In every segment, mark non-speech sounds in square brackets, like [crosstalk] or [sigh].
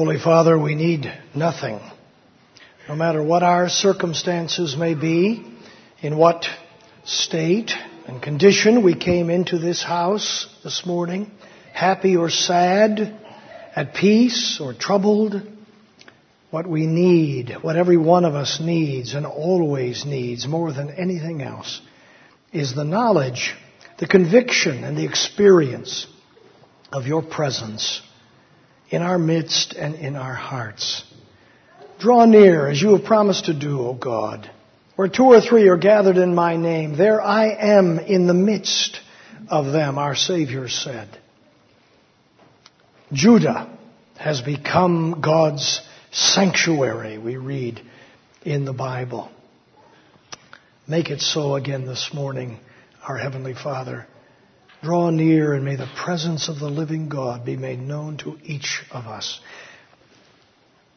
Holy Father, we need nothing. No matter what our circumstances may be, in what state and condition we came into this house this morning, happy or sad, at peace or troubled, what we need, what every one of us needs and always needs more than anything else, is the knowledge, the conviction, and the experience of your presence in our midst and in our hearts. Draw near as you have promised to do, O God. Where two or three are gathered in my name, there I am in the midst of them, our Savior said. Judah has become God's sanctuary, we read in the Bible. Make it so again this morning, our Heavenly Father. Draw near and may the presence of the living God be made known to each of us.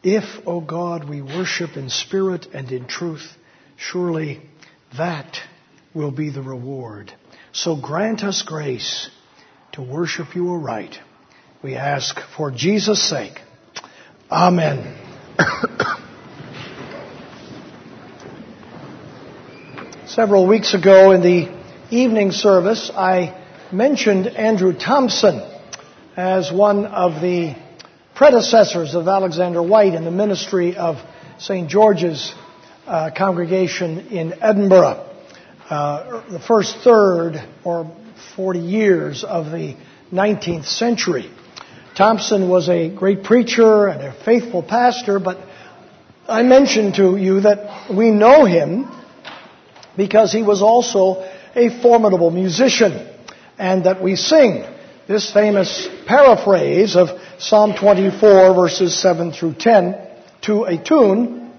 If, O oh God, we worship in spirit and in truth, surely that will be the reward. So grant us grace to worship you aright. We ask for Jesus' sake. Amen. [coughs] Several weeks ago in the evening service, I mentioned Andrew Thomson as one of the predecessors of Alexander Whyte in the ministry of St. George's uh, congregation in Edinburgh. Uh, the first third or 40 years of the 19th century. Thomson was a great preacher and a faithful pastor, but I mentioned to you that we know him because he was also a formidable musician and that we sing this famous paraphrase of Psalm 24 verses 7 through 10 to a tune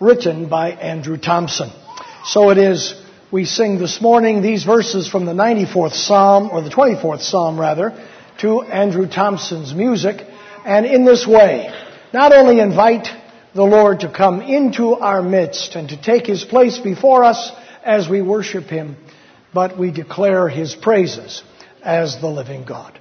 written by Andrew Thomson. So it is we sing this morning these verses from the 94th Psalm, or the 24th Psalm rather, to Andrew Thomson's music, and in this way, not only invite the Lord to come into our midst and to take his place before us as we worship him, but we declare his praises as the living God.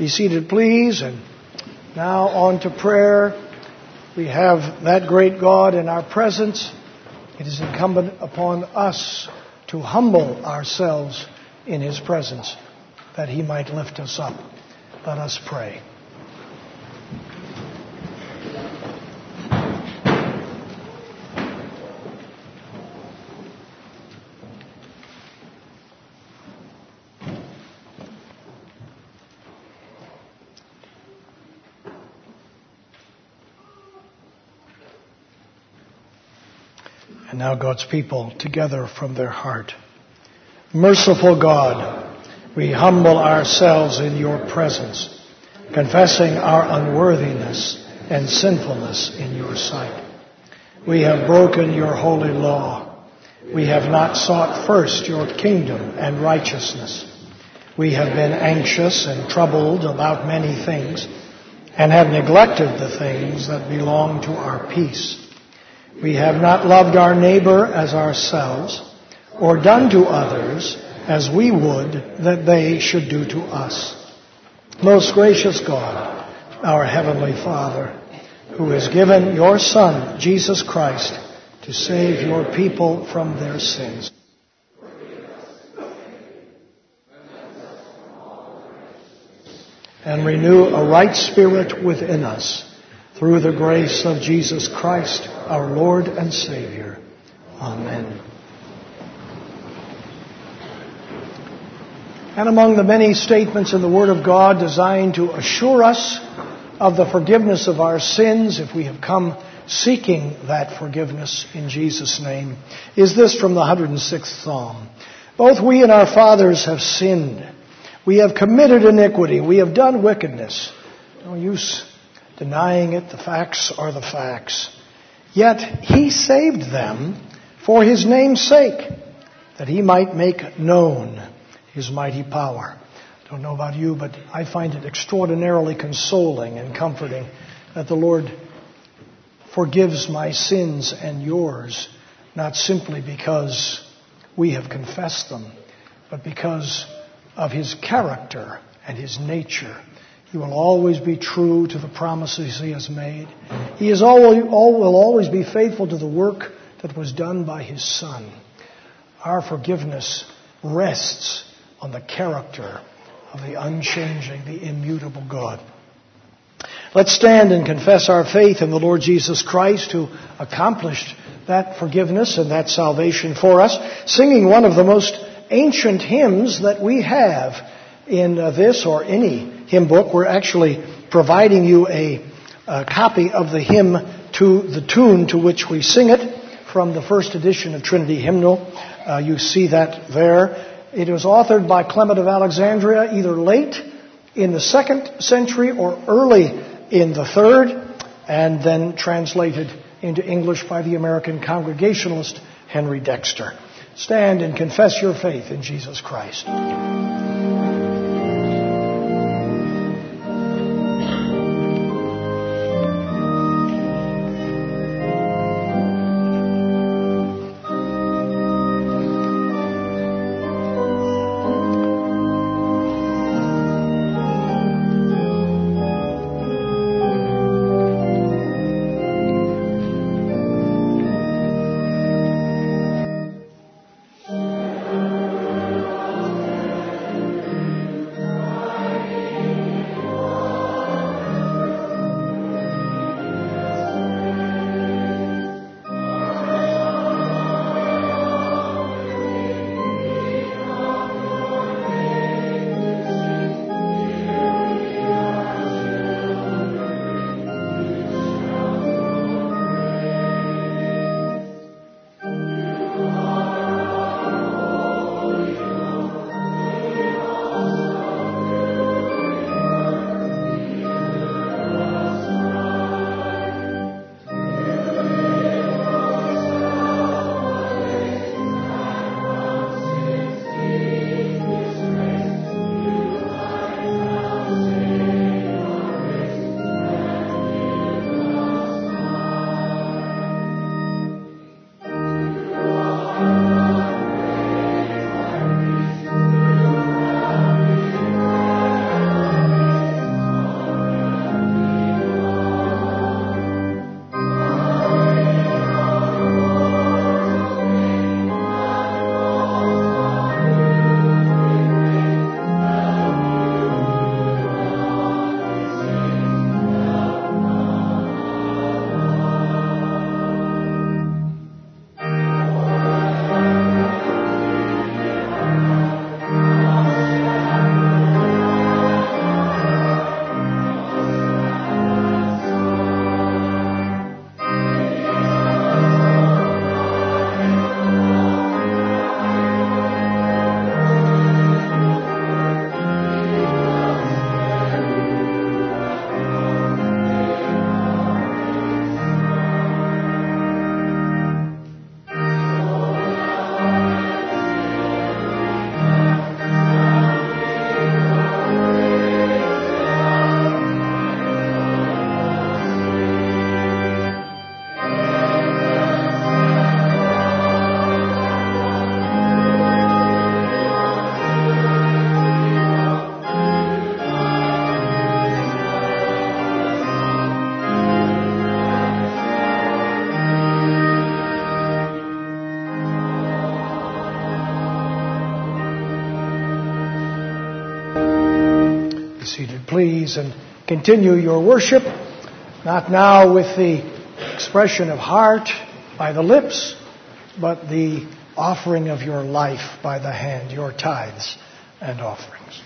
Be seated, please. And now on to prayer. We have that great God in our presence. It is incumbent upon us to humble ourselves in His presence that He might lift us up. Let us pray. Now God's people together from their heart. Merciful God, we humble ourselves in your presence, confessing our unworthiness and sinfulness in your sight. We have broken your holy law. We have not sought first your kingdom and righteousness. We have been anxious and troubled about many things and have neglected the things that belong to our peace. We have not loved our neighbor as ourselves or done to others as we would that they should do to us. Most gracious God, our Heavenly Father, who has given your Son, Jesus Christ, to save your people from their sins. And renew a right spirit within us through the grace of Jesus Christ, our Lord and Savior. Amen. And among the many statements in the Word of God designed to assure us of the forgiveness of our sins, if we have come seeking that forgiveness in Jesus' name, is this from the 106th Psalm. Both we and our fathers have sinned. We have committed iniquity. We have done wickedness. No use denying it. The facts are the facts. Yet he saved them for his name's sake, that he might make known his mighty power. Don't know about you, but I find it extraordinarily consoling and comforting that the Lord forgives my sins and yours, not simply because we have confessed them, but because of his character and his nature he will always be true to the promises He has made. He is always, will always be faithful to the work that was done by His Son. Our forgiveness rests on the character of the unchanging, the immutable God. Let's stand and confess our faith in the Lord Jesus Christ who accomplished that forgiveness and that salvation for us, singing one of the most ancient hymns that we have in uh, this or any hymn book. We're actually providing you a, a copy of the hymn to the tune to which we sing it from the first edition of Trinity Hymnal. Uh, you see that there. It was authored by Clement of Alexandria either late in the second century or early in the third, and then translated into English by the American Congregationalist Henry Dexter. Stand and confess your faith in Jesus Christ. Please, and continue your worship, not now with the expression of heart by the lips, but the offering of your life by the hand, your tithes and offerings.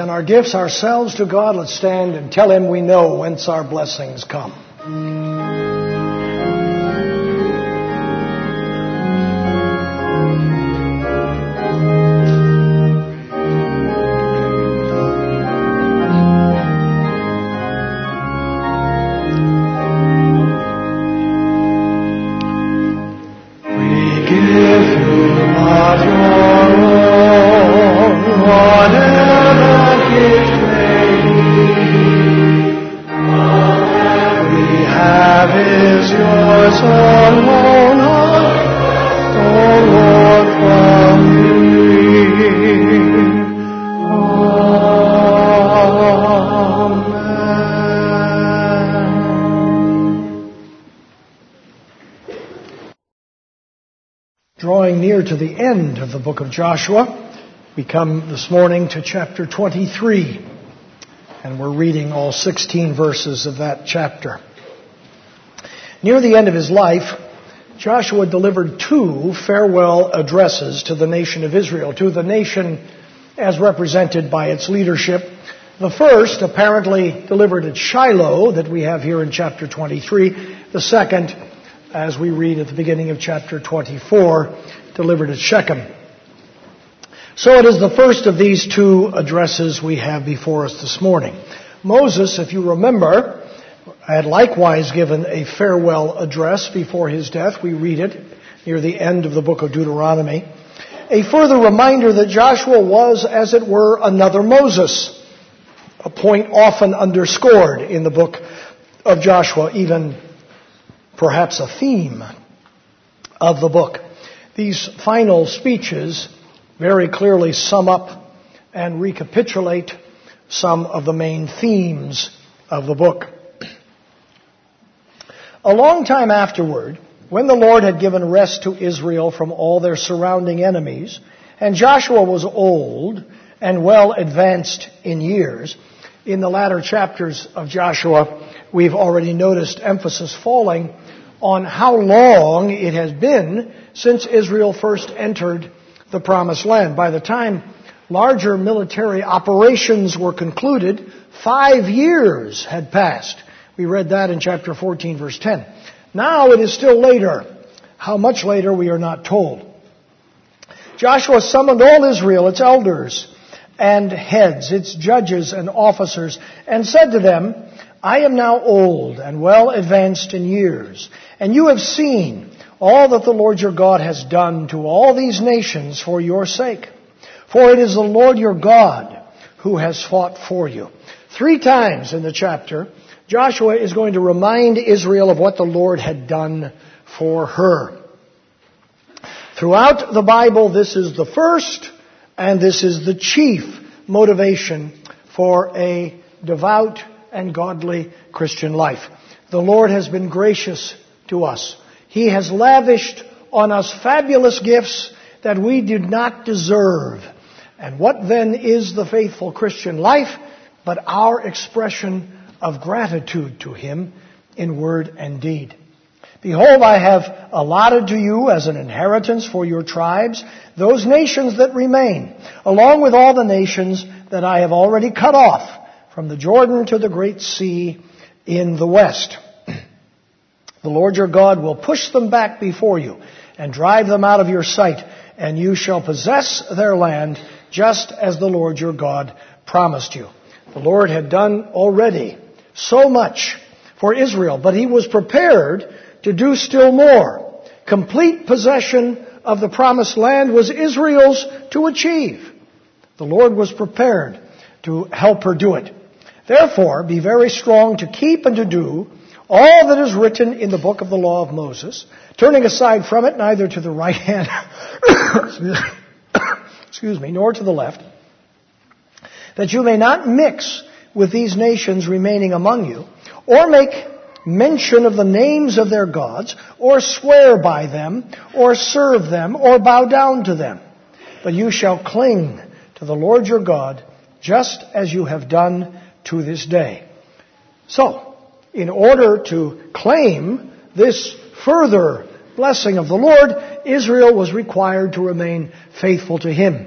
Present our gifts ourselves to God, let's stand and tell Him we know whence our blessings come. Book of Joshua. We come this morning to chapter 23, and we're reading all 16 verses of that chapter. Near the end of his life, Joshua delivered two farewell addresses to the nation of Israel, to the nation as represented by its leadership. The first, apparently delivered at Shiloh, that we have here in chapter 23. The second, as we read at the beginning of chapter 24, delivered at Shechem. So it is the first of these two addresses we have before us this morning. Moses, if you remember, had likewise given a farewell address before his death. We read it near the end of the book of Deuteronomy. A further reminder that Joshua was, as it were, another Moses. A point often underscored in the book of Joshua, even perhaps a theme of the book. These final speeches very clearly sum up and recapitulate some of the main themes of the book. A long time afterward, when the Lord had given rest to Israel from all their surrounding enemies, And Joshua was old and well advanced in years. In the latter chapters of Joshua, we've already noticed emphasis falling on how long it has been since Israel first entered the promised land. By the time larger military operations were concluded, five years had passed. We read that in chapter 14 verse 10. Now it is still later. How much later we are not told. Joshua summoned all Israel, its elders and heads, its judges and officers, and said to them, I am now old and well advanced in years, and you have seen all that the Lord your God has done to all these nations for your sake. For it is the Lord your God who has fought for you. Three times in the chapter, Joshua is going to remind Israel of what the Lord had done for her. Throughout the Bible, this is the first and this is the chief motivation for a devout and godly Christian life. The Lord has been gracious to us. He has lavished on us fabulous gifts that we did not deserve. And what then is the faithful Christian life but our expression of gratitude to Him in word and deed? Behold, I have allotted to you as an inheritance for your tribes those nations that remain, along with all the nations that I have already cut off from the Jordan to the great sea in the west. The Lord your God will push them back before you and drive them out of your sight, and you shall possess their land just as the Lord your God promised you. The Lord had done already so much for Israel, but he was prepared to do still more. Complete possession of the promised land was Israel's to achieve. The Lord was prepared to help her do it. Therefore, be very strong to keep and to do all that is written in the book of the law of Moses, turning aside from it neither to the right hand, [coughs] [coughs] excuse me, nor to the left, that you may not mix with these nations remaining among you, or make mention of the names of their gods, or swear by them, or serve them, or bow down to them. But you shall cling to the Lord your God, just as you have done to this day. So, in order to claim this further blessing of the Lord, Israel was required to remain faithful to Him.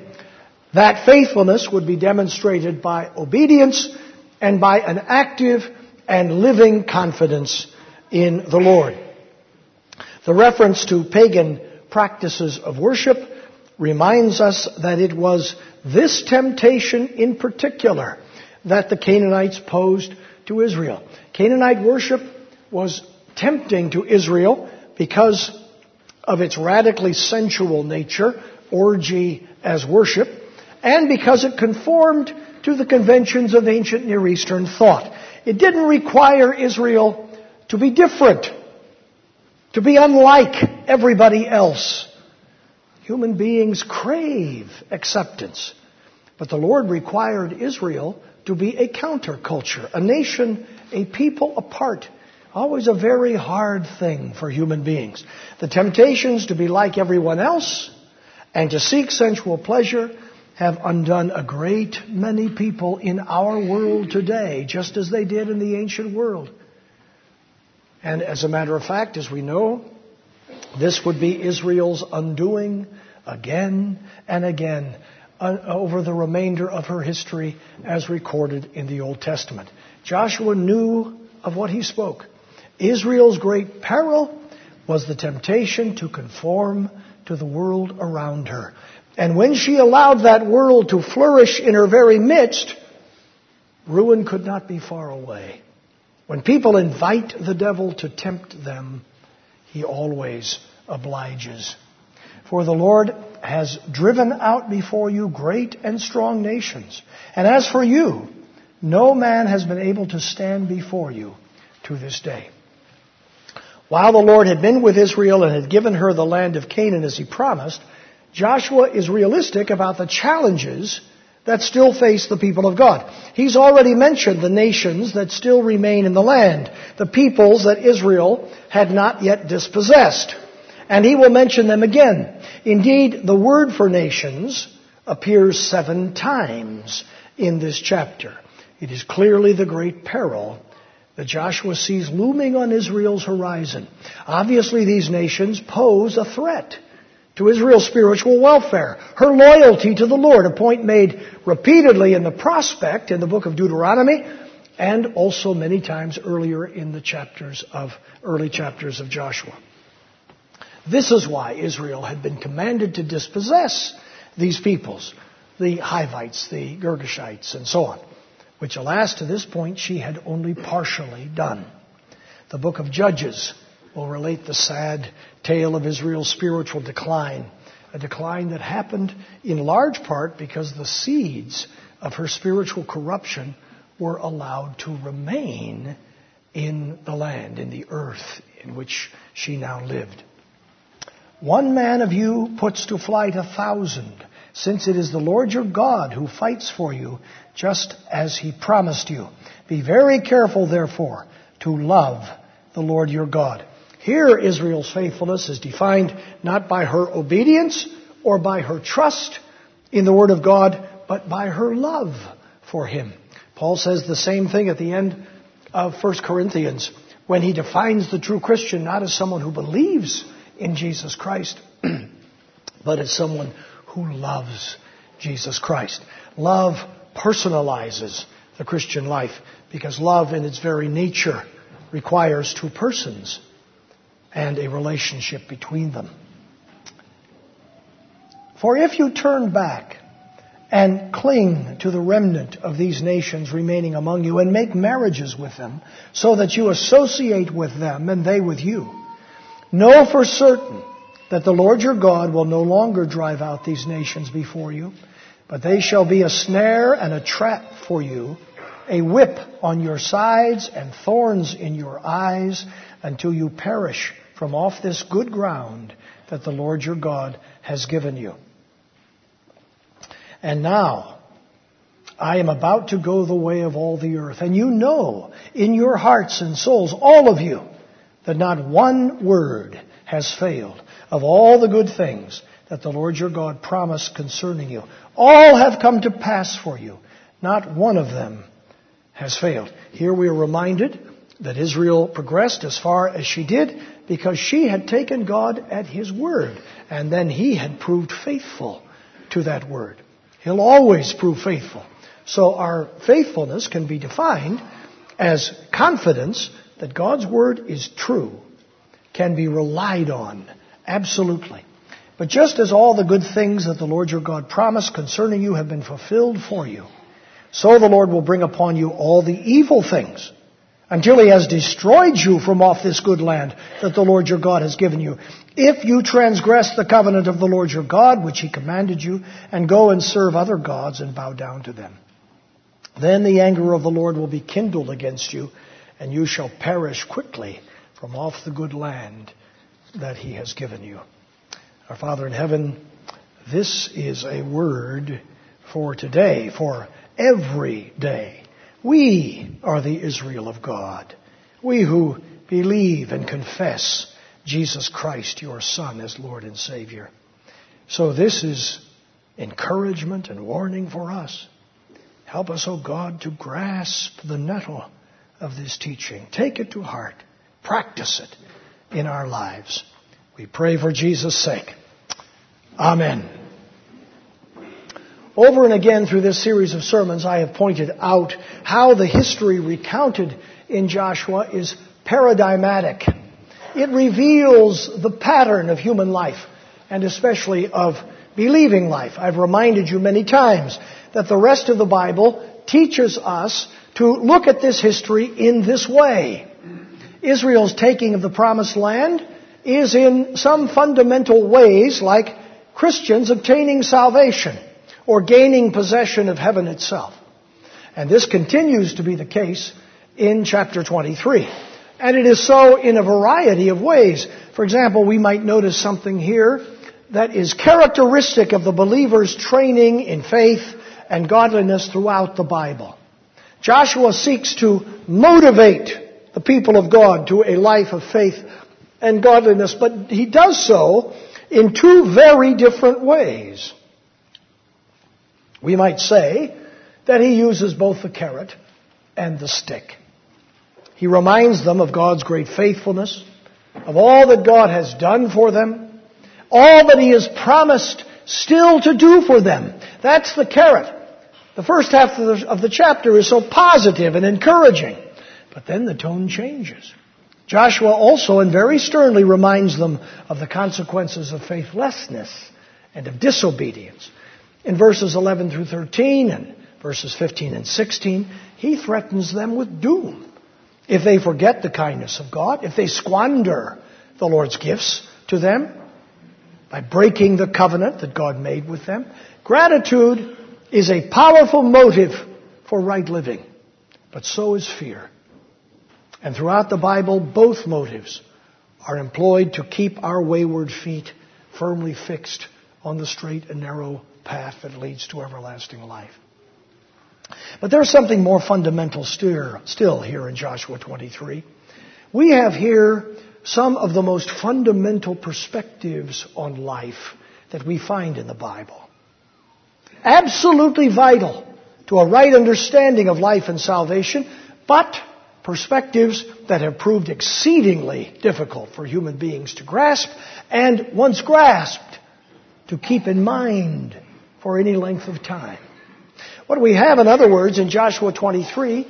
That faithfulness would be demonstrated by obedience and by an active and living confidence in the Lord. The reference to pagan practices of worship reminds us that it was this temptation in particular that the Canaanites posed to Israel. Canaanite worship was tempting to Israel because of its radically sensual nature, orgy as worship, and because it conformed to the conventions of ancient Near Eastern thought. It didn't require Israel to be different, to be unlike everybody else. Human beings crave acceptance. But the Lord required Israel to be a counterculture, a nation, a people apart. Always a very hard thing for human beings. The temptations to be like everyone else and to seek sensual pleasure have undone a great many people in our world today, just as they did in the ancient world. And as a matter of fact, as we know, this would be Israel's undoing again and again Uh, over the remainder of her history as recorded in the Old Testament. Joshua knew of what he spoke. Israel's great peril was the temptation to conform to the world around her. And when she allowed that world to flourish in her very midst, ruin could not be far away. When people invite the devil to tempt them, he always obliges. For the Lord has driven out before you great and strong nations. And as for you, no man has been able to stand before you to this day. While the Lord had been with Israel and had given her the land of Canaan as he promised, Joshua is realistic about the challenges that still face the people of God. He's already mentioned the nations that still remain in the land, the peoples that Israel had not yet dispossessed. And he will mention them again. Indeed, the word for nations appears seven times in this chapter. It is clearly the great peril that Joshua sees looming on Israel's horizon. Obviously, these nations pose a threat to Israel's spiritual welfare, her loyalty to the Lord, a point made repeatedly in the prospect in the book of Deuteronomy and also many times earlier in the chapters of early chapters of Joshua. This is why Israel had been commanded to dispossess these peoples, the Hivites, the Girgashites, and so on, which alas to this point she had only partially done. The book of Judges will relate the sad tale of Israel's spiritual decline, a decline that happened in large part because the seeds of her spiritual corruption were allowed to remain in the land, in the earth in which she now lived. One man of you puts to flight a thousand, since it is the Lord your God who fights for you, just as he promised you. Be very careful, therefore, to love the Lord your God. Here, Israel's faithfulness is defined not by her obedience or by her trust in the Word of God, but by her love for Him. Paul says the same thing at the end of 1 Corinthians when he defines the true Christian not as someone who believes in Jesus Christ, [clears throat] but as someone who loves Jesus Christ. Love personalizes the Christian life because love in its very nature requires two persons and a relationship between them. For if you turn back and cling to the remnant of these nations remaining among you and make marriages with them so that you associate with them and they with you, know for certain that the Lord your God will no longer drive out these nations before you, but they shall be a snare and a trap for you, a whip on your sides and thorns in your eyes until you perish from off this good ground that the Lord your God has given you. And now, I am about to go the way of all the earth. And you know in your hearts and souls, all of you, that not one word has failed of all the good things that the Lord your God promised concerning you. All have come to pass for you. Not one of them has failed. Here we are reminded that Israel progressed as far as she did because she had taken God at His word, and then He had proved faithful to that word. He'll always prove faithful. So our faithfulness can be defined as confidence that God's word is true, can be relied on, absolutely. But just as all the good things that the Lord your God promised concerning you have been fulfilled for you, so the Lord will bring upon you all the evil things until he has destroyed you from off this good land that the Lord your God has given you. If you transgress the covenant of the Lord your God, which he commanded you, and go and serve other gods and bow down to them, then the anger of the Lord will be kindled against you, and you shall perish quickly from off the good land that he has given you. Our Father in heaven, this is a word for today, for every day. We are the Israel of God. We who believe and confess Jesus Christ, your Son, as Lord and Savior. So this is encouragement and warning for us. Help us, O oh God, to grasp the nettle of this teaching. Take it to heart. Practice it in our lives. We pray for Jesus' sake. Amen. Over and again through this series of sermons, I have pointed out how the history recounted in Joshua is paradigmatic. It reveals the pattern of human life, and especially of believing life. I've reminded you many times that the rest of the Bible teaches us to look at this history in this way. Israel's taking of the promised land is in some fundamental ways like Christians obtaining salvation or gaining possession of heaven itself. And this continues to be the case in chapter 23. And it is so in a variety of ways. For example, we might notice something here that is characteristic of the believer's training in faith and godliness throughout the Bible. Joshua seeks to motivate the people of God to a life of faith and godliness, but he does so in two very different ways. We might say that he uses both the carrot and the stick. He reminds them of God's great faithfulness, of all that God has done for them, all that he has promised still to do for them. That's the carrot. The first half of the, of the chapter is so positive and encouraging. But then the tone changes. Joshua also and very sternly reminds them of the consequences of faithlessness and of disobedience. In verses 11 through 13 and verses 15 and 16, he threatens them with doom. If they forget the kindness of God, if they squander the Lord's gifts to them by breaking the covenant that God made with them, gratitude is a powerful motive for right living, but so is fear. And throughout the Bible, both motives are employed to keep our wayward feet firmly fixed on the straight and narrow path that leads to everlasting life. But there's something more fundamental still here in Joshua 23. We have here some of the most fundamental perspectives on life that we find in the Bible absolutely vital to a right understanding of life and salvation, but perspectives that have proved exceedingly difficult for human beings to grasp, and once grasped, to keep in mind for any length of time. What we have, in other words, in Joshua 23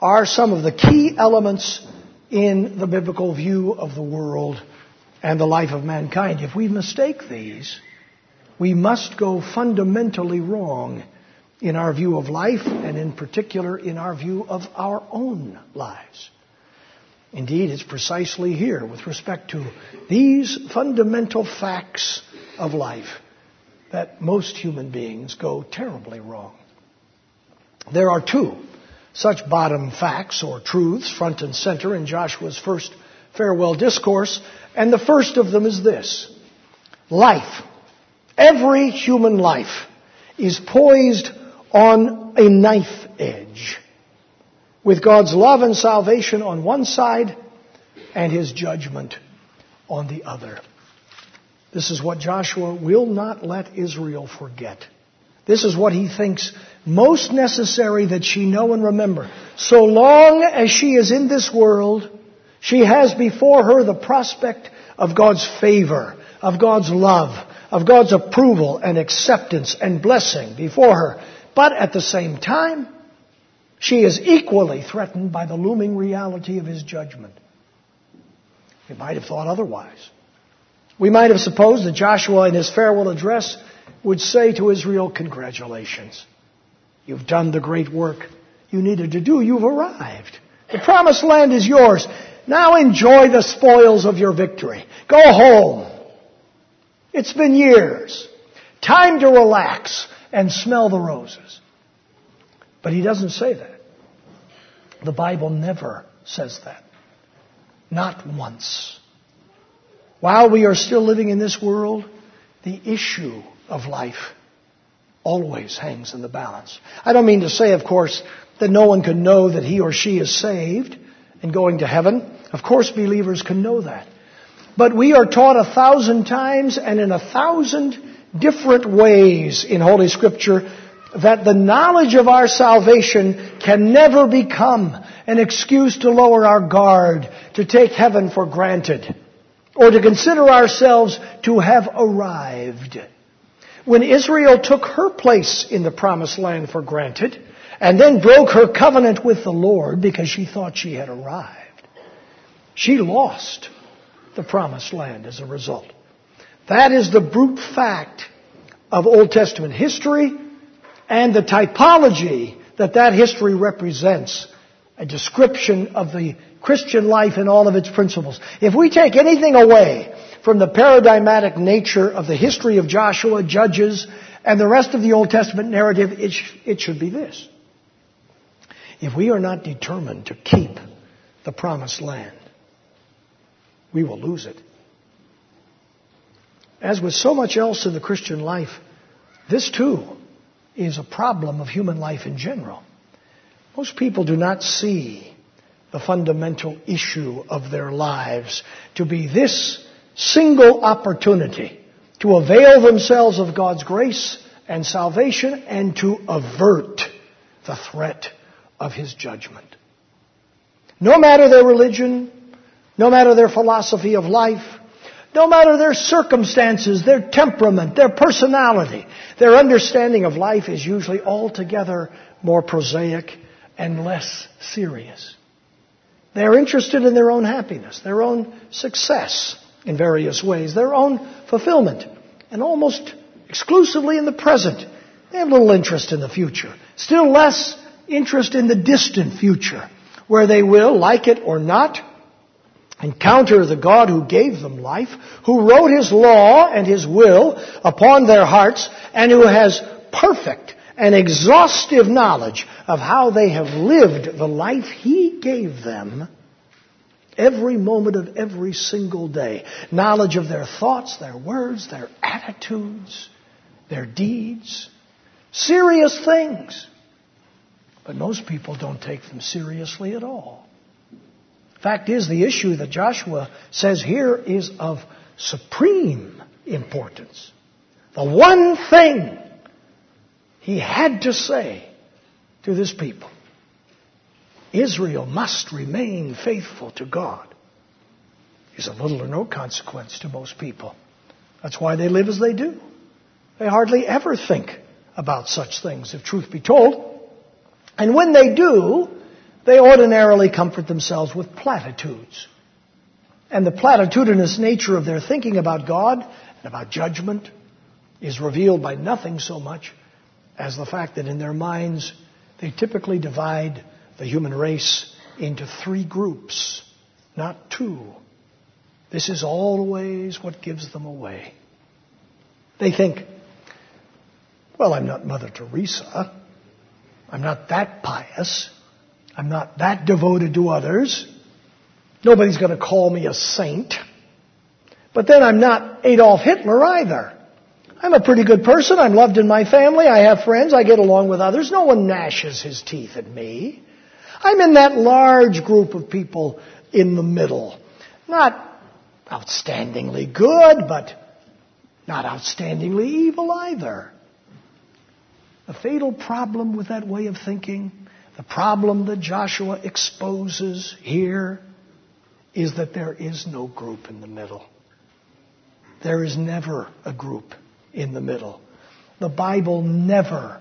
are some of the key elements in the biblical view of the world and the life of mankind. If we mistake these, we must go fundamentally wrong in our view of life and in particular in our view of our own lives. Indeed, it's precisely here with respect to these fundamental facts of life that most human beings go terribly wrong. There are two such bottom facts or truths front and center in Joshua's first farewell discourse, and the first of them is this. Life Every human life is poised on a knife edge with God's love and salvation on one side and his judgment on the other. This is what Joshua will not let Israel forget. This is what he thinks most necessary that she know and remember. So long as she is in this world, she has before her the prospect of God's favor, of God's love, of God's approval and acceptance and blessing before her. But at the same time, she is equally threatened by the looming reality of his judgment. We might have thought otherwise. We might have supposed that Joshua in his farewell address would say to Israel, Congratulations. You've done the great work you needed to do. You've arrived. The promised land is yours. Now enjoy the spoils of your victory. Go home. It's been years. Time to relax and smell the roses. But he doesn't say that. The Bible never says that. Not once. While we are still living in this world, the issue of life always hangs in the balance. I don't mean to say, of course, that no one can know that he or she is saved and going to heaven. Of course, believers can know that. But we are taught a thousand times and in a thousand different ways in Holy Scripture that the knowledge of our salvation can never become an excuse to lower our guard, to take heaven for granted, or to consider ourselves to have arrived. When Israel took her place in the promised land for granted, and then broke her covenant with the Lord because she thought she had arrived, she lost the promised land as a result. That is the brute fact of Old Testament history and the typology that that history represents, a description of the Christian life and all of its principles. If we take anything away from the paradigmatic nature of the history of Joshua, Judges, and the rest of the Old Testament narrative, it, sh- it should be this. If we are not determined to keep the promised land, we will lose it. As with so much else in the Christian life, this too is a problem of human life in general. Most people do not see the fundamental issue of their lives to be this single opportunity to avail themselves of God's grace and salvation and to avert the threat of His judgment. No matter their religion, no matter their philosophy of life, no matter their circumstances, their temperament, their personality, their understanding of life is usually altogether more prosaic and less serious. They are interested in their own happiness, their own success in various ways, their own fulfillment, and almost exclusively in the present. They have little interest in the future. Still less interest in the distant future, where they will, like it or not, encounter the God who gave them life, who wrote His law and His will upon their hearts, and who has perfect and exhaustive knowledge of how they have lived the life He gave them every moment of every single day. Knowledge of their thoughts, their words, their attitudes, their deeds. Serious things. But most people don't take them seriously at all. Fact is, the issue that Joshua says here is of supreme importance. The one thing he had to say to this people Israel must remain faithful to God is of little or no consequence to most people. That's why they live as they do. They hardly ever think about such things, if truth be told. And when they do, they ordinarily comfort themselves with platitudes. And the platitudinous nature of their thinking about God and about judgment is revealed by nothing so much as the fact that in their minds they typically divide the human race into three groups, not two. This is always what gives them away. They think, well, I'm not Mother Teresa. I'm not that pious. I'm not that devoted to others. Nobody's going to call me a saint. But then I'm not Adolf Hitler either. I'm a pretty good person. I'm loved in my family. I have friends. I get along with others. No one gnashes his teeth at me. I'm in that large group of people in the middle. Not outstandingly good, but not outstandingly evil either. The fatal problem with that way of thinking the problem that Joshua exposes here is that there is no group in the middle. There is never a group in the middle. The Bible never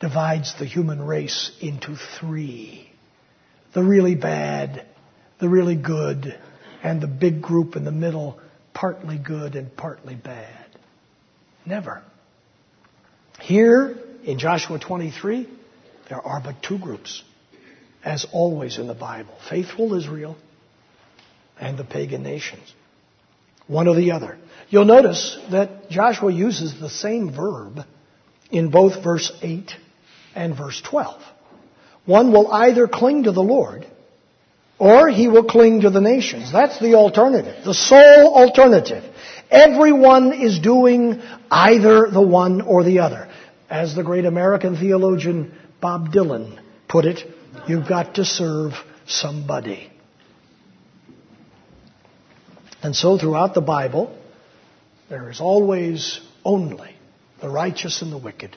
divides the human race into three. The really bad, the really good, and the big group in the middle, partly good and partly bad. Never. Here in Joshua 23, there are but two groups, as always in the Bible faithful Israel and the pagan nations. One or the other. You'll notice that Joshua uses the same verb in both verse 8 and verse 12. One will either cling to the Lord or he will cling to the nations. That's the alternative, the sole alternative. Everyone is doing either the one or the other. As the great American theologian Bob Dylan put it, you've got to serve somebody. And so throughout the Bible, there is always only the righteous and the wicked,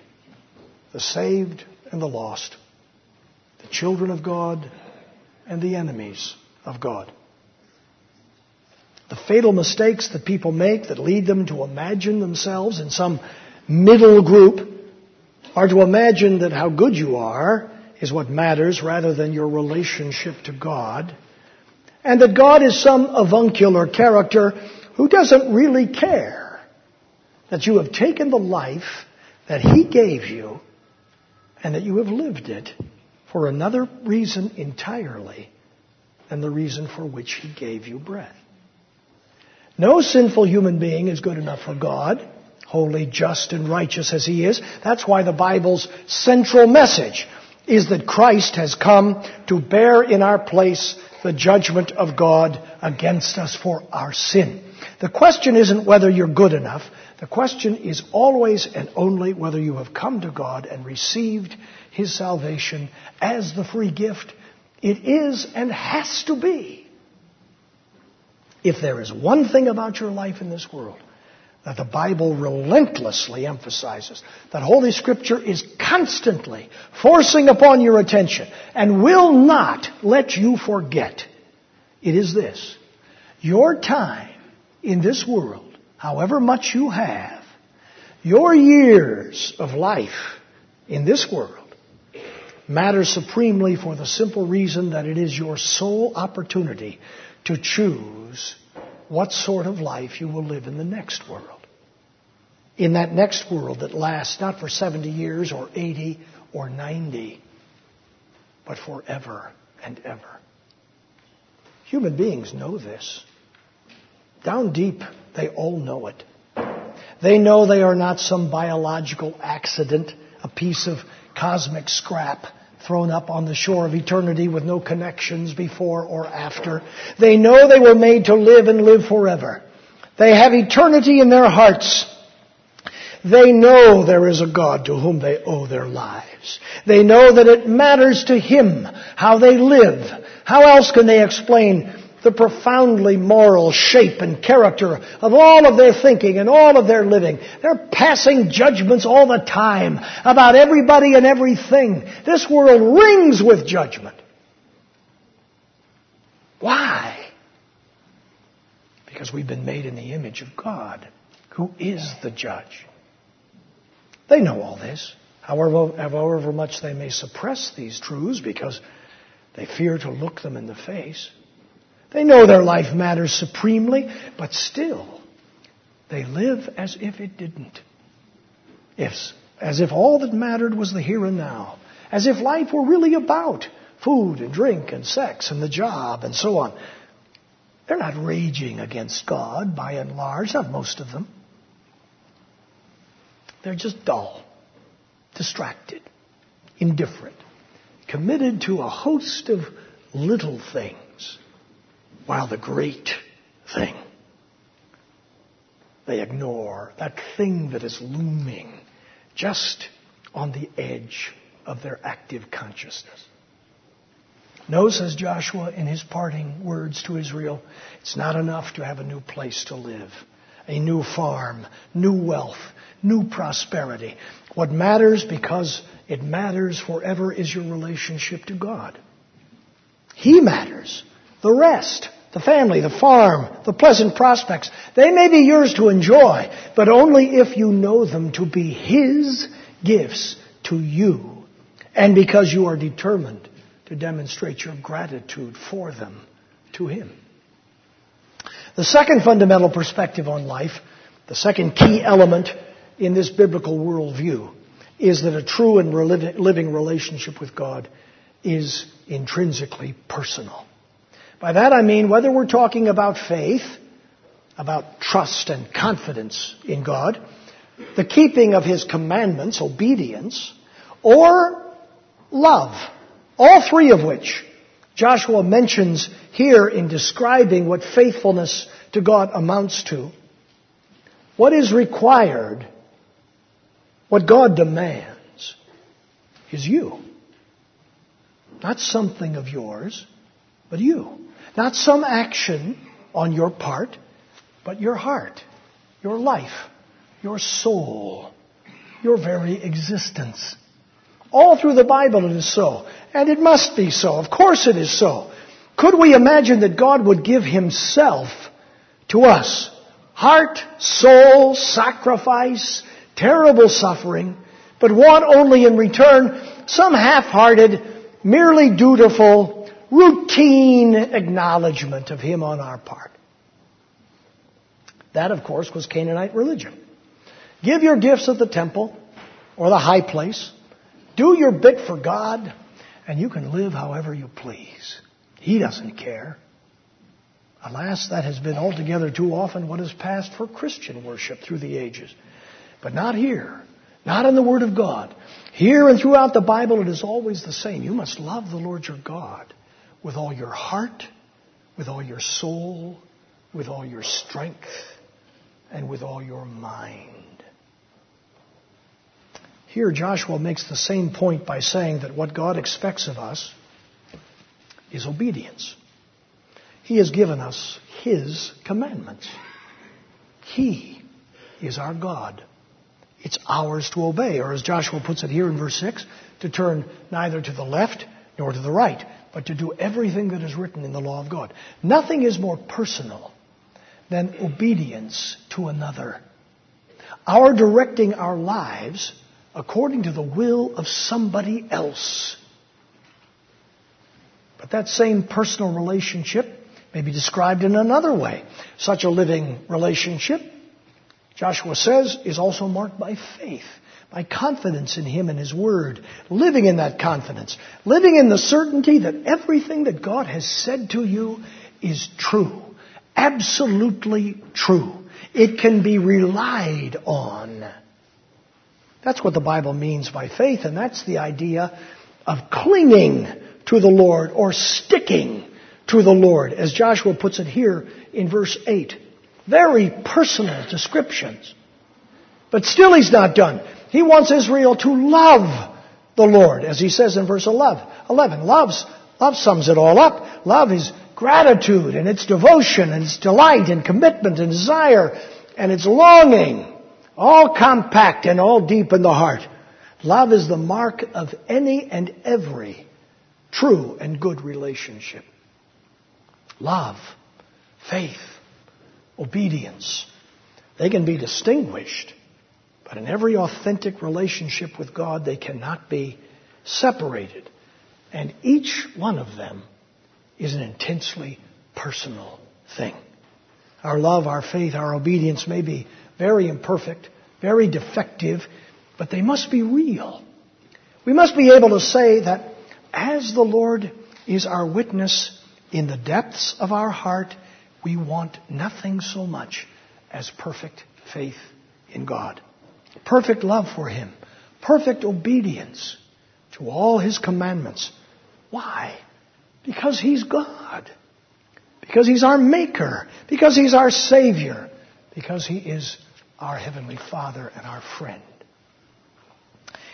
the saved and the lost, the children of God and the enemies of God. The fatal mistakes that people make that lead them to imagine themselves in some middle group are to imagine that how good you are is what matters rather than your relationship to God, and that God is some avuncular character who doesn't really care that you have taken the life that He gave you and that you have lived it for another reason entirely than the reason for which He gave you breath. No sinful human being is good enough for God holy, just, and righteous as He is. That's why the Bible's central message is that Christ has come to bear in our place the judgment of God against us for our sin. The question isn't whether you're good enough. The question is always and only whether you have come to God and received His salvation as the free gift It is and has to be. If there is one thing about your life in this world that the Bible relentlessly emphasizes, that Holy Scripture is constantly forcing upon your attention and will not let you forget, it is this. Your time in this world, however much you have, your years of life in this world, matters supremely for the simple reason that it is your sole opportunity to choose what sort of life you will live in the next world. In that next world that lasts not for 70 years or 80 or 90, but forever and ever. Human beings know this. Down deep, they all know it. They know they are not some biological accident, a piece of cosmic scrap thrown up on the shore of eternity with no connections before or after. They know they were made to live and live forever. They have eternity in their hearts. They know there is a God to whom they owe their lives. They know that it matters to Him how they live. How else can they explain the profoundly moral shape and character of all of their thinking and all of their living. They're passing judgments all the time about everybody and everything. This world rings with judgment. Why? Because we've been made in the image of God, who is the judge. They know all this. However, however much they may suppress these truths because they fear to look them in the face. They know their life matters supremely, but still, they live as if it didn't. If, as if all that mattered was the here and now. As if life were really about food and drink and sex and the job and so on. They're not raging against God by and large, not most of them. They're just dull, distracted, indifferent, committed to a host of little things while the great thing they ignore, that thing that is looming just on the edge of their active consciousness. No, says Joshua in his parting words to Israel, it's not enough to have a new place to live, a new farm, new wealth, new prosperity. What matters because it matters forever is your relationship to God. He matters. The rest, the family, the farm, the pleasant prospects, they may be yours to enjoy, but only if you know them to be His gifts to you, and because you are determined to demonstrate your gratitude for them to Him. The second fundamental perspective on life, the second key element in this biblical worldview, is that a true and living relationship with God is intrinsically personal. By that I mean whether we're talking about faith, about trust and confidence in God, the keeping of His commandments, obedience, or love. All three of which Joshua mentions here in describing what faithfulness to God amounts to. What is required, what God demands, is you. Not something of yours, but you. Not some action on your part, but your heart, your life, your soul, your very existence. All through the Bible it is so. And it must be so. Of course it is so. Could we imagine that God would give Himself to us? Heart, soul, sacrifice, terrible suffering, but want only in return some half-hearted, merely dutiful, routine acknowledgement of Him on our part. That, of course, was Canaanite religion. Give your gifts at the temple or the high place. Do your bit for God, and you can live however you please. He doesn't care. Alas, that has been altogether too often what has passed for Christian worship through the ages. But not here. Not in the Word of God. Here and throughout the Bible, it is always the same. You must love the Lord your God with all your heart, with all your soul, with all your strength, and with all your mind. Here, Joshua makes the same point by saying that what God expects of us is obedience. He has given us His commandments. He is our God. It's ours to obey, or as Joshua puts it here in verse 6, to turn neither to the left nor to the right, but to do everything that is written in the law of God. Nothing is more personal than obedience to another. Our directing our lives according to the will of somebody else. But that same personal relationship may be described in another way. Such a living relationship, Joshua says, is also marked by faith, by confidence in Him and His Word, living in that confidence, living in the certainty that everything that God has said to you is true, absolutely true. It can be relied on. That's what the Bible means by faith, and that's the idea of clinging to the Lord or sticking to the Lord, as Joshua puts it here in verse 8. Very personal descriptions. But still he's not done. He wants Israel to love the Lord, as he says in verse 11. 11. Love's, love sums it all up. Love is gratitude and its devotion and its delight and commitment and desire and its longing, all compact and all deep in the heart. Love is the mark of any and every true and good relationship. Love, faith, obedience. They can be distinguished, but in every authentic relationship with God, they cannot be separated. And each one of them is an intensely personal thing. Our love, our faith, our obedience may be very imperfect, very defective, but they must be real. We must be able to say that as the Lord is our witness in the depths of our heart, we want nothing so much as perfect faith in God, perfect love for Him, perfect obedience to all His commandments. Why? Because He's God. Because He's our Maker. Because He's our Savior. Because He is our Heavenly Father and our friend.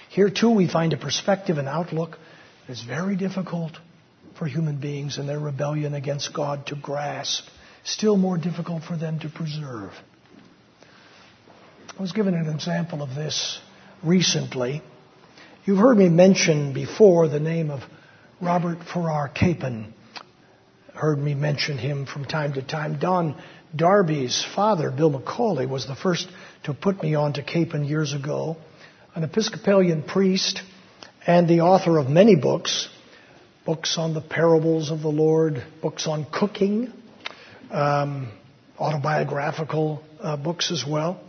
Here too we find a perspective and outlook that's very difficult for human beings in their rebellion against God to grasp, still more difficult for them to preserve. I was given an example of this recently. You've heard me mention before the name of Robert Farrar Capon. Heard me mention him from time to time. Don Darby's father, Bill McCauley, was the first to put me on to Capon years ago. An Episcopalian priest and the author of many books, books on the parables of the Lord, books on cooking, um, autobiographical uh, books as well.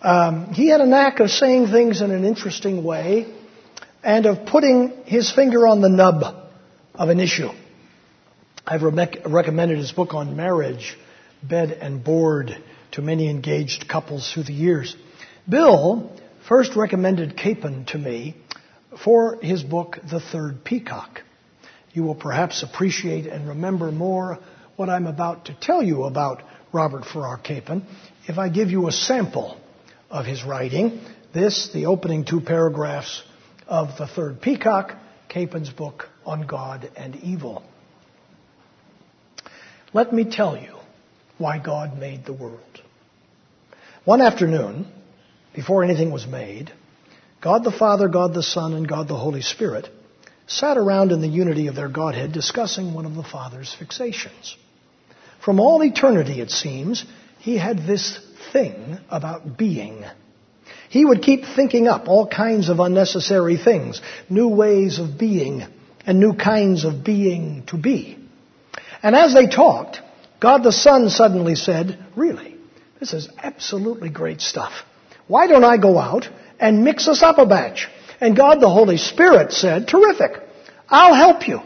Um, he had a knack of saying things in an interesting way and of putting his finger on the nub of an issue. I've re- recommended his book on marriage, bed and board, to many engaged couples through the years. Bill first recommended Capon to me for his book, The Third Peacock. You will perhaps appreciate and remember more what I'm about to tell you about Robert Farrar Capon if I give you a sample of his writing. This, the opening two paragraphs of The Third Peacock, Capon's book on God and evil. Let me tell you why God made the world. One afternoon, before anything was made, God the Father, God the Son, and God the Holy Spirit sat around in the unity of their Godhead discussing one of the Father's fixations. From all eternity, it seems, he had this thing about being. He would keep thinking up all kinds of unnecessary things, new ways of being, and new kinds of being to be. And as they talked, God the Son suddenly said, Really, this is absolutely great stuff. Why don't I go out and mix us up a batch. And God the Holy Spirit said, terrific, I'll help you.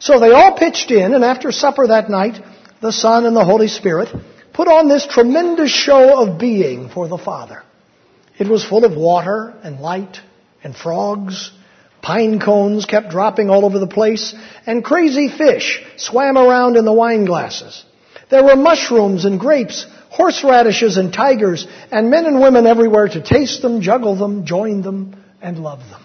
So they all pitched in, and after supper that night, the Son and the Holy Spirit put on this tremendous show of being for the Father. It was full of water and light and frogs. Pine cones kept dropping all over the place, and crazy fish swam around in the wine glasses. There were mushrooms and grapes horseradishes and tigers, and men and women everywhere to taste them, juggle them, join them, and love them.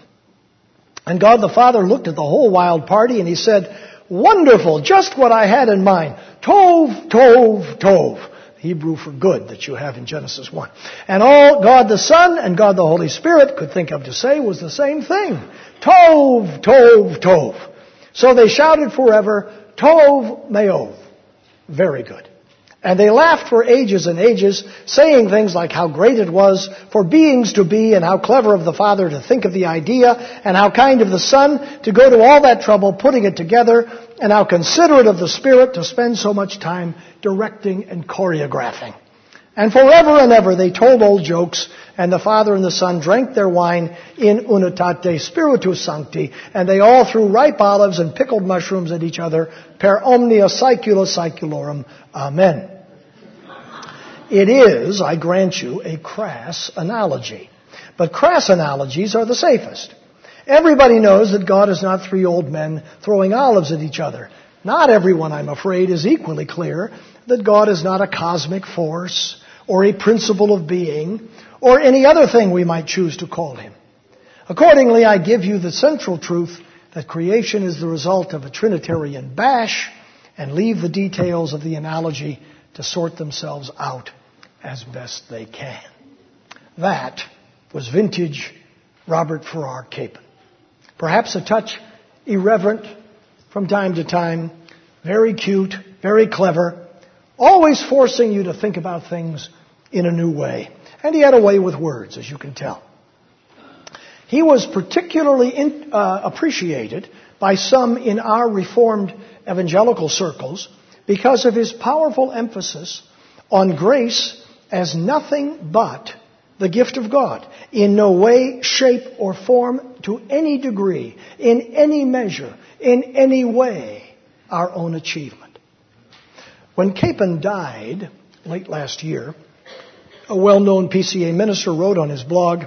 And God the Father looked at the whole wild party and he said, Wonderful, just what I had in mind. Tov, Tov, Tov. Hebrew for good that you have in Genesis 1. And all God the Son and God the Holy Spirit could think of to say was the same thing. Tov, Tov, Tov. So they shouted forever, Tov, Meod. Very good. And they laughed for ages and ages, saying things like how great it was for beings to be, and how clever of the Father to think of the idea, and how kind of the Son to go to all that trouble putting it together, and how considerate of the Spirit to spend so much time directing and choreographing. And forever and ever they told old jokes, and the Father and the Son drank their wine in unitate spiritus sancti, and they all threw ripe olives and pickled mushrooms at each other, per omnia saecula saeculorum. Amen. It is, I grant you, a crass analogy. But crass analogies are the safest. Everybody knows that God is not three old men throwing olives at each other. Not everyone, I'm afraid, is equally clear that God is not a cosmic force or a principle of being or any other thing we might choose to call him. Accordingly, I give you the central truth that creation is the result of a Trinitarian bash and leave the details of the analogy to sort themselves out as best they can. That was vintage Robert Farrar Capon. Perhaps a touch irreverent from time to time, very cute, very clever, always forcing you to think about things in a new way. And he had a way with words, as you can tell. He was particularly in, uh, appreciated by some in our Reformed evangelical circles because of his powerful emphasis on grace as nothing but the gift of God, in no way, shape, or form, to any degree, in any measure, in any way, our own achievement. When Capon died late last year, a well known PCA minister wrote on his blog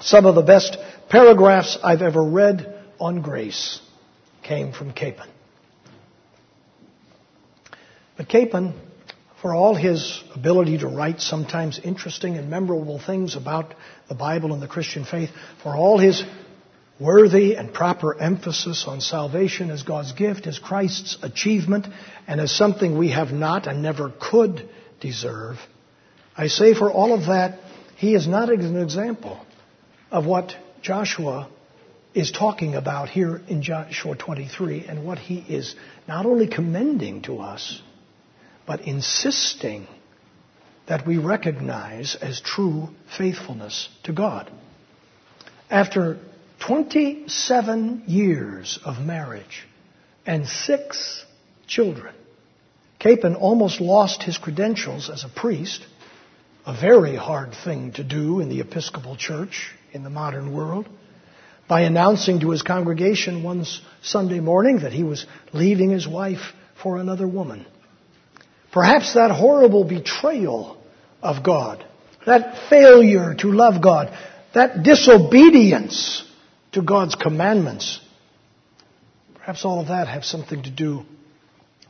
some of the best paragraphs I've ever read on grace came from Capon. But Capon, for all his ability to write sometimes interesting and memorable things about the Bible and the Christian faith, for all his worthy and proper emphasis on salvation as God's gift, as Christ's achievement, and as something we have not and never could deserve, I say for all of that, he is not an example of what Joshua is talking about here in Joshua 23 and what he is not only commending to us, but insisting that we recognize as true faithfulness to God. After 27 years of marriage and six children, Capon almost lost his credentials as a priest, a very hard thing to do in the Episcopal Church in the modern world, by announcing to his congregation one Sunday morning that he was leaving his wife for another woman. Perhaps that horrible betrayal of God, that failure to love God, that disobedience to God's commandments, perhaps all of that have something to do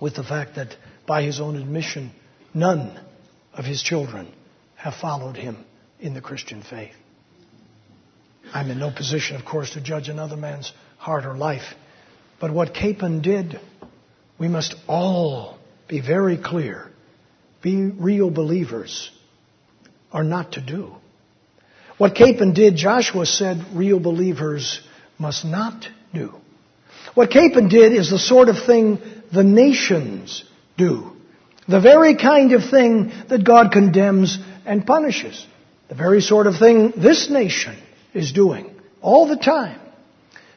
with the fact that, by his own admission, none of his children have followed him in the Christian faith. I'm in no position, of course, to judge another man's heart or life. But what Capon did, we must all be very clear. Be real believers are not to do. What Capon did, Joshua said real believers must not do. What Capon did is the sort of thing the nations do. The very kind of thing that God condemns and punishes. The very sort of thing this nation is doing all the time.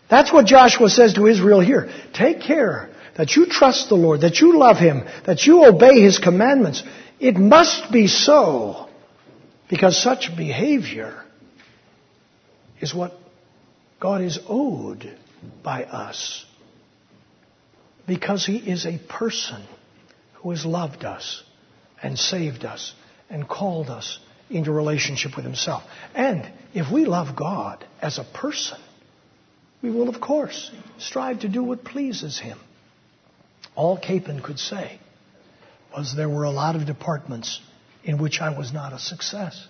That's what Joshua says to Israel here. Take care that you trust the Lord, that you love Him, that you obey His commandments. It must be so because such behavior is what God is owed by us. Because He is a person who has loved us and saved us and called us into relationship with Himself. And if we love God as a person, we will, of course, strive to do what pleases Him. All Capon could say was there were a lot of departments in which I was not a success.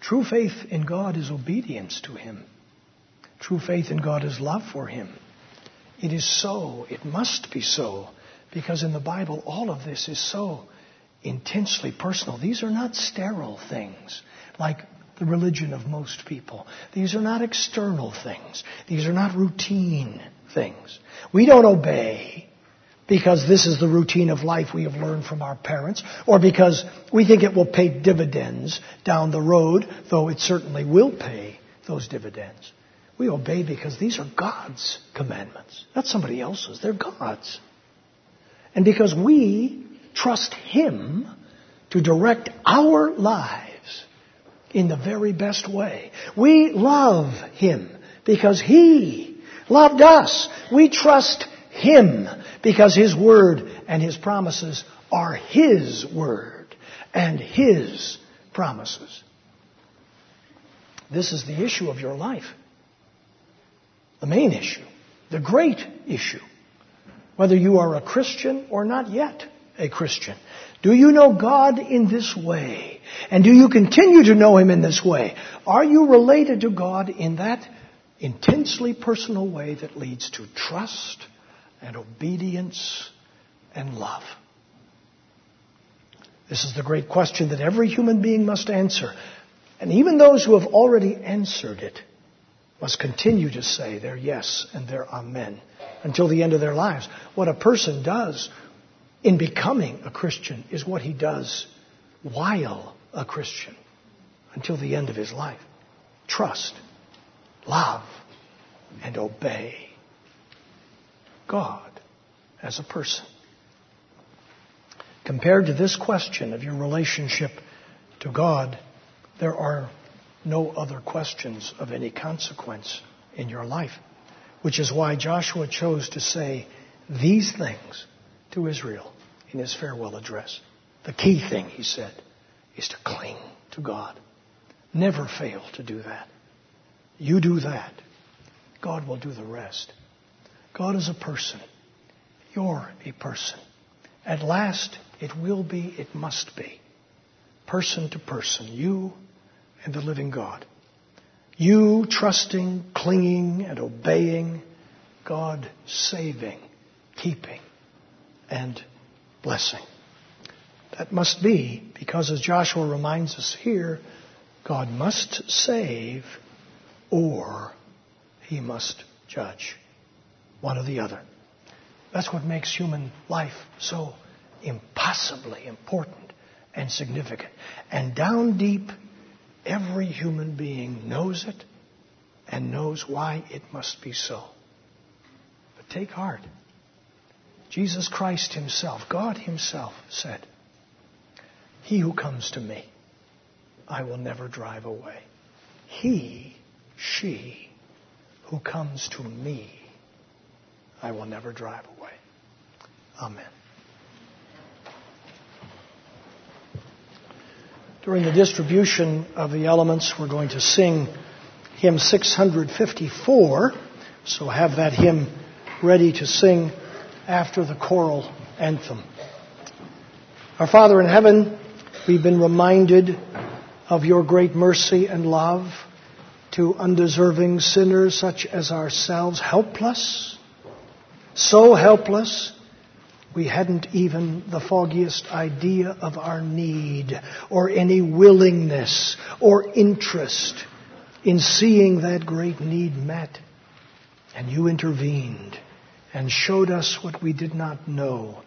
True faith in God is obedience to Him. True faith in God is love for Him. It is so. It must be so. Because in the Bible, all of this is so intensely personal. These are not sterile things like the religion of most people. These are not external things. These are not routine things. We don't obey because this is the routine of life we have learned from our parents, or because we think it will pay dividends down the road, though it certainly will pay those dividends. We obey because these are God's commandments, not somebody else's. They're God's. And because we trust Him to direct our lives in the very best way. We love Him because He loved us. We trust Him because His Word and His promises are His Word and His promises. This is the issue of your life. The main issue. The great issue. Whether you are a Christian or not yet a Christian. Do you know God in this way? And do you continue to know Him in this way? Are you related to God in that intensely personal way that leads to trust and obedience and love? This is the great question that every human being must answer. And even those who have already answered it must continue to say their yes and their amen until the end of their lives. What a person does in becoming a Christian is what he does while a Christian until the end of his life. Trust, love, and obey God as a person. Compared to this question of your relationship to God, there are no other questions of any consequence in your life, which is why Joshua chose to say these things to Israel in his farewell address. The key thing, he said, is to cling to God. Never fail to do that. You do that, God will do the rest. God is a person. You're a person. At last, it will be, it must be. Person to person, you and the living God. You trusting, clinging, and obeying, God saving, keeping, and blessing. That must be because, as Joshua reminds us here, God must save or he must judge. One or the other. That's what makes human life so impossibly important and significant. And down deep, every human being knows it and knows why it must be so. But take heart. Jesus Christ Himself, God Himself, said, He who comes to me, I will never drive away. He, she, who comes to me, I will never drive away. Amen. During the distribution of the elements, we're going to sing hymn 654. So have that hymn ready to sing after the choral anthem. Our Father in heaven, we've been reminded of your great mercy and love to undeserving sinners such as ourselves, helpless, so helpless, we hadn't even the foggiest idea of our need or any willingness or interest in seeing that great need met. And you intervened and showed us what we did not know,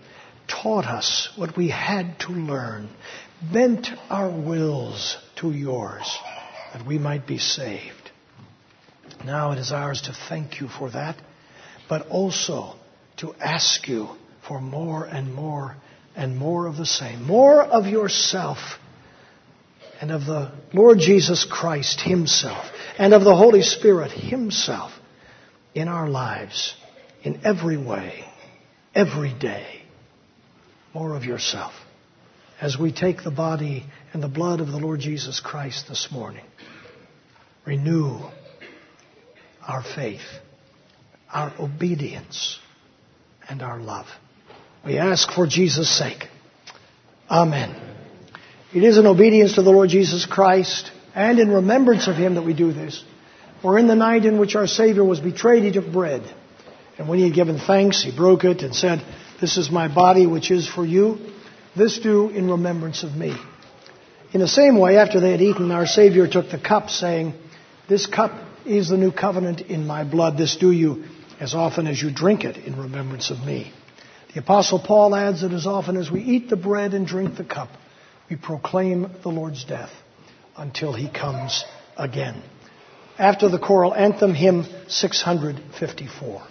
taught us what we had to learn, bent our wills to yours that we might be saved. Now it is ours to thank you for that, but also to ask you for more and more and more of the same, more of yourself and of the Lord Jesus Christ Himself and of the Holy Spirit Himself in our lives in every way, every day, more of yourself as we take the body and the blood of the Lord Jesus Christ this morning. Renew our faith, our obedience, and our love. We ask for Jesus' sake. Amen. It is in obedience to the Lord Jesus Christ and in remembrance of Him that we do this. For in the night in which our Savior was betrayed, He took bread. And when he had given thanks, he broke it and said, This is my body, which is for you. This do in remembrance of me. In the same way, after they had eaten, our Savior took the cup, saying, This cup is the new covenant in my blood. This do you as often as you drink it in remembrance of me. The Apostle Paul adds that as often as we eat the bread and drink the cup, we proclaim the Lord's death until he comes again. After the choral anthem, hymn 654.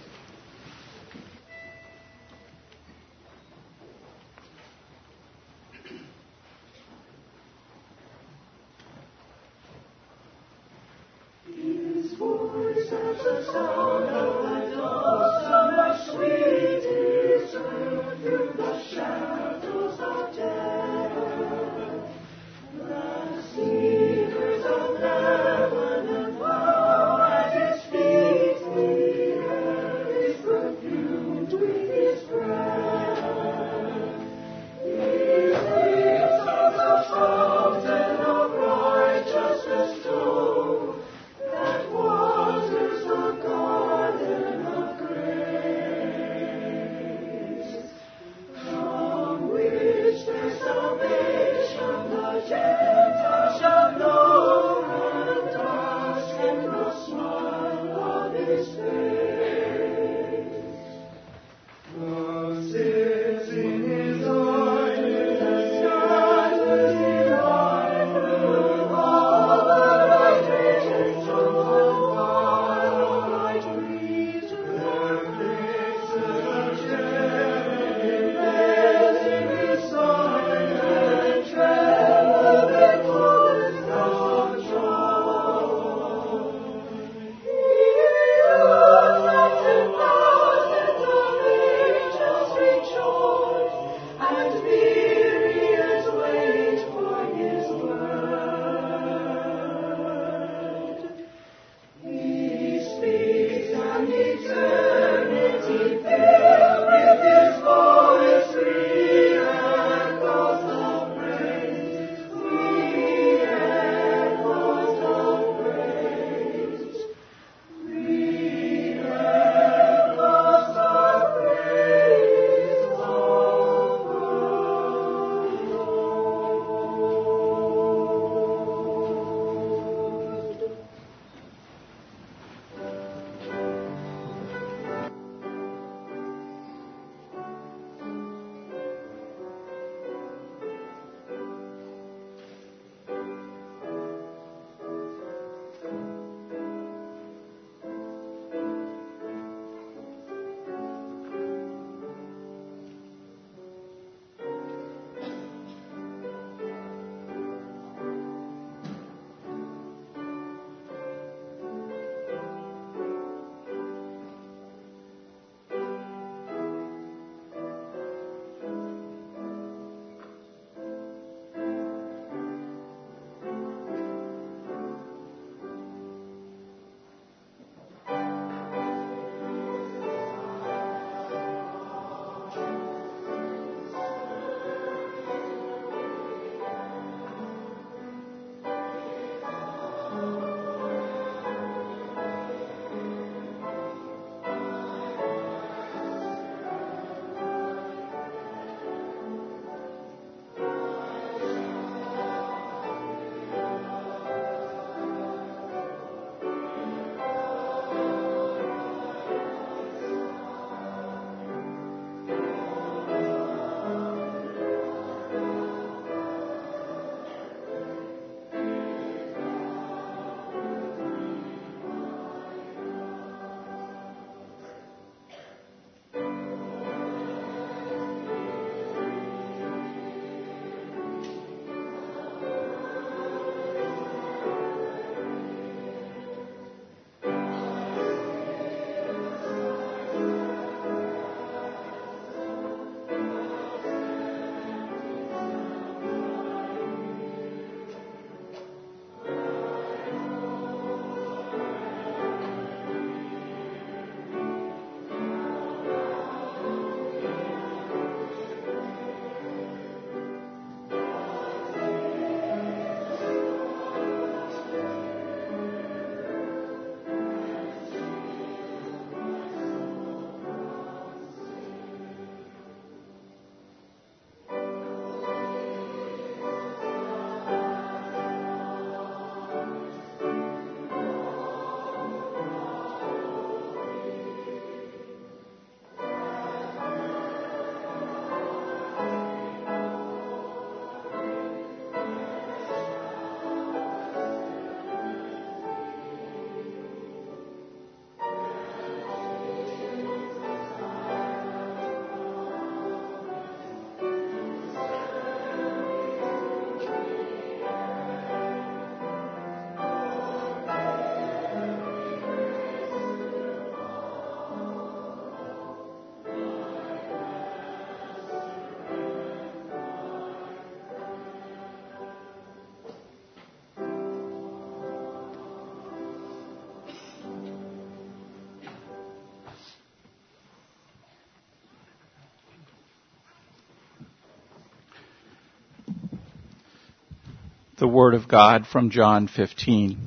The Word of God from John 15.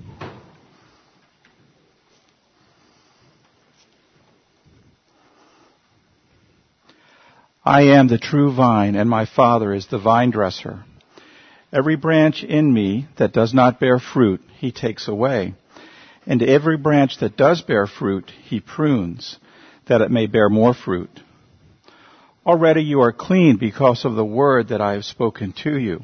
I am the true vine, and my Father is the vine dresser. Every branch in me that does not bear fruit, he takes away. And every branch that does bear fruit, he prunes, that it may bear more fruit. Already you are clean because of the word that I have spoken to you.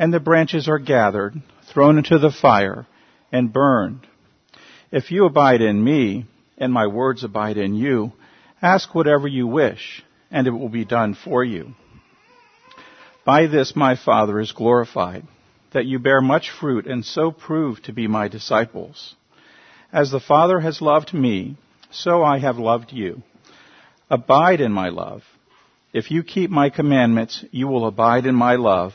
and the branches are gathered, thrown into the fire, and burned. If you abide in me, and my words abide in you, ask whatever you wish, and it will be done for you. By this my Father is glorified, that you bear much fruit and so prove to be my disciples. As the Father has loved me, so I have loved you. Abide in my love. If you keep my commandments, you will abide in my love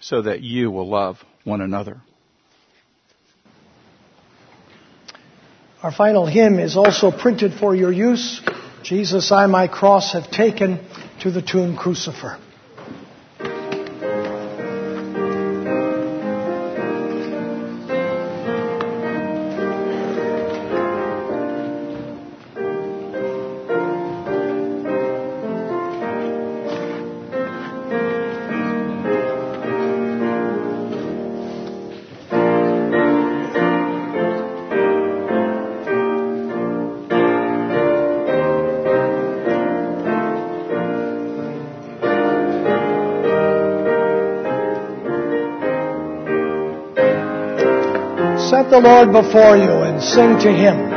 so that you will love one another. Our final hymn is also printed for your use. Jesus, I my cross have taken to the tune Crucifer. The Lord before you and sing to Him.